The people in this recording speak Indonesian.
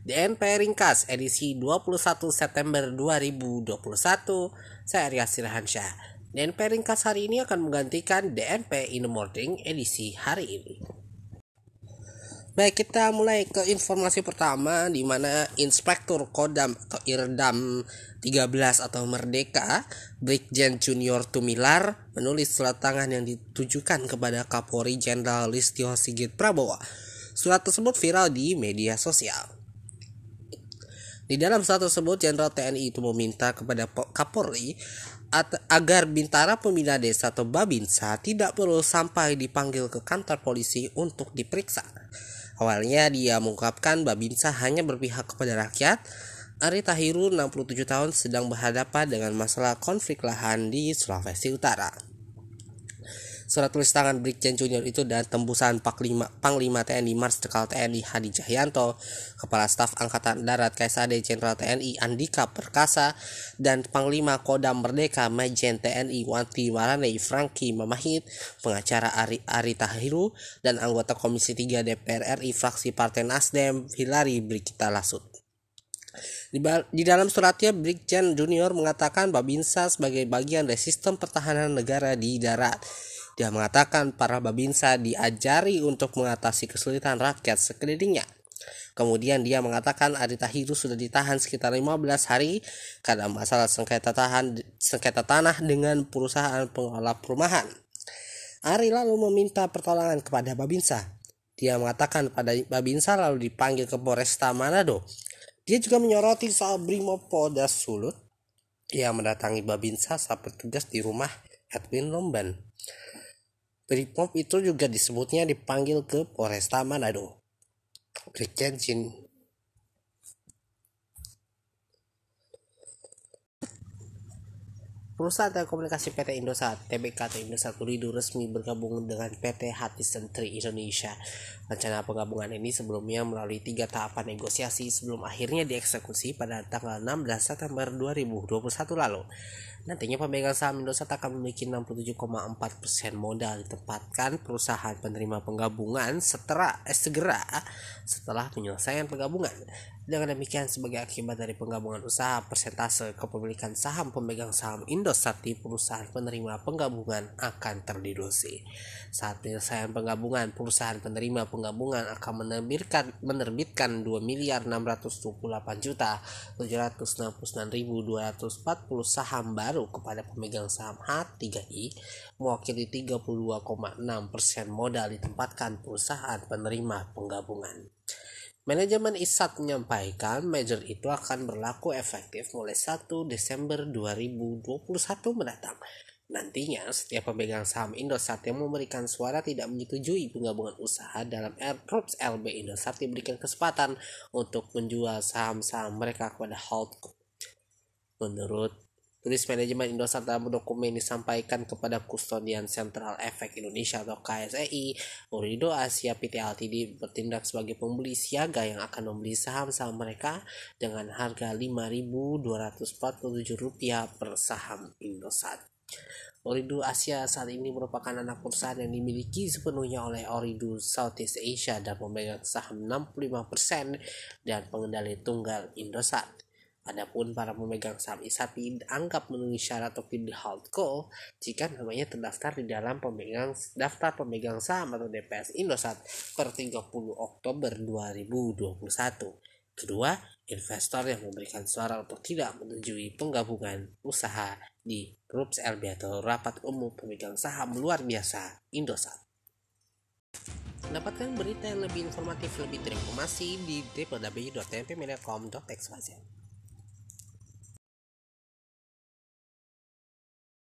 DNP Ringkas edisi 21 September 2021 Saya Arya Sirahansyah DNP Ringkas hari ini akan menggantikan DNP in the morning edisi hari ini. Baik kita mulai ke informasi pertama di mana Inspektur Kodam atau Irdam 13 atau Merdeka Brigjen Junior Tumilar menulis surat tangan yang ditujukan kepada Kapolri Jenderal Listio Sigit Prabowo. Surat tersebut viral di media sosial di dalam surat tersebut, Jenderal TNI itu meminta kepada Kapolri agar Bintara Pembina Desa atau Babinsa tidak perlu sampai dipanggil ke kantor polisi untuk diperiksa. Awalnya dia mengungkapkan Babinsa hanya berpihak kepada rakyat. Ari Tahiru 67 tahun sedang berhadapan dengan masalah konflik lahan di Sulawesi Utara. Surat tulis tangan Brigjen Junior itu dan tembusan Panglima, Panglima TNI Marsikal TNI Hadi Cahyanto, Kepala Staf Angkatan Darat KSAD Jenderal TNI Andika Perkasa, dan Panglima Kodam Merdeka Majen TNI Wanti Warane Franky Mamahit, pengacara Ari, Ari Tahiru, dan anggota Komisi 3 DPR RI fraksi Partai Nasdem Hilary Brigita Lasut. Di, dalam suratnya, Brigjen Junior mengatakan Babinsa sebagai bagian dari sistem pertahanan negara di darat dia mengatakan para babinsa diajari untuk mengatasi kesulitan rakyat sekelilingnya. Kemudian dia mengatakan Ari Tahiru sudah ditahan sekitar 15 hari karena masalah sengketa tahan sengketa tanah dengan perusahaan pengelola perumahan. Ari lalu meminta pertolongan kepada Babinsa. Dia mengatakan pada Babinsa lalu dipanggil ke Polresta Manado. Dia juga menyoroti soal Polda Sulut yang mendatangi Babinsa saat bertugas di rumah Edwin Lomban. Brimob itu juga disebutnya dipanggil ke Polresta Manado. Brigjen Jin Perusahaan telekomunikasi PT Indosat TBK atau Indosat Uridu resmi bergabung dengan PT Hutchison Tree Indonesia. Rencana penggabungan ini sebelumnya melalui tiga tahapan negosiasi sebelum akhirnya dieksekusi pada tanggal 16 September 2021 lalu. Nantinya pemegang saham Indosat akan memiliki 67,4% modal ditempatkan perusahaan penerima penggabungan setelah eh, segera setelah penyelesaian penggabungan. Dengan demikian sebagai akibat dari penggabungan usaha persentase kepemilikan saham pemegang saham Indosat di perusahaan penerima penggabungan akan terdilusi. Saat penyelesaian penggabungan, perusahaan penerima penggabungan akan menerbitkan menerbitkan 2 miliar 628 juta 769.240 saham baru kepada pemegang saham H3I mewakili 32,6% modal ditempatkan perusahaan penerima penggabungan. Manajemen ISAT menyampaikan merger itu akan berlaku efektif mulai 1 Desember 2021 mendatang. Nantinya, setiap pemegang saham Indosat yang memberikan suara tidak menyetujui penggabungan usaha dalam Groups LB Indosat diberikan kesempatan untuk menjual saham-saham mereka kepada Holdco. Menurut Tulis manajemen Indosat dalam dokumen disampaikan kepada Kustodian Sentral Efek Indonesia atau KSEI, Urido Asia PT Ltd bertindak sebagai pembeli siaga yang akan membeli saham-saham mereka dengan harga Rp5.247 per saham Indosat. Oridu Asia saat ini merupakan anak perusahaan yang dimiliki sepenuhnya oleh Oridu Southeast Asia dan memegang saham 65% dan pengendali tunggal Indosat. Adapun para pemegang saham ISAPI dianggap memenuhi syarat untuk di holdco jika namanya terdaftar di dalam pemegang daftar pemegang saham atau DPS Indosat per 30 Oktober 2021. Kedua, investor yang memberikan suara untuk tidak menyetujui penggabungan usaha di grup LB atau Rapat Umum Pemegang Saham Luar Biasa Indosat. Dapatkan berita yang lebih informatif lebih terinformasi di www.tmpmedia.com.xyz.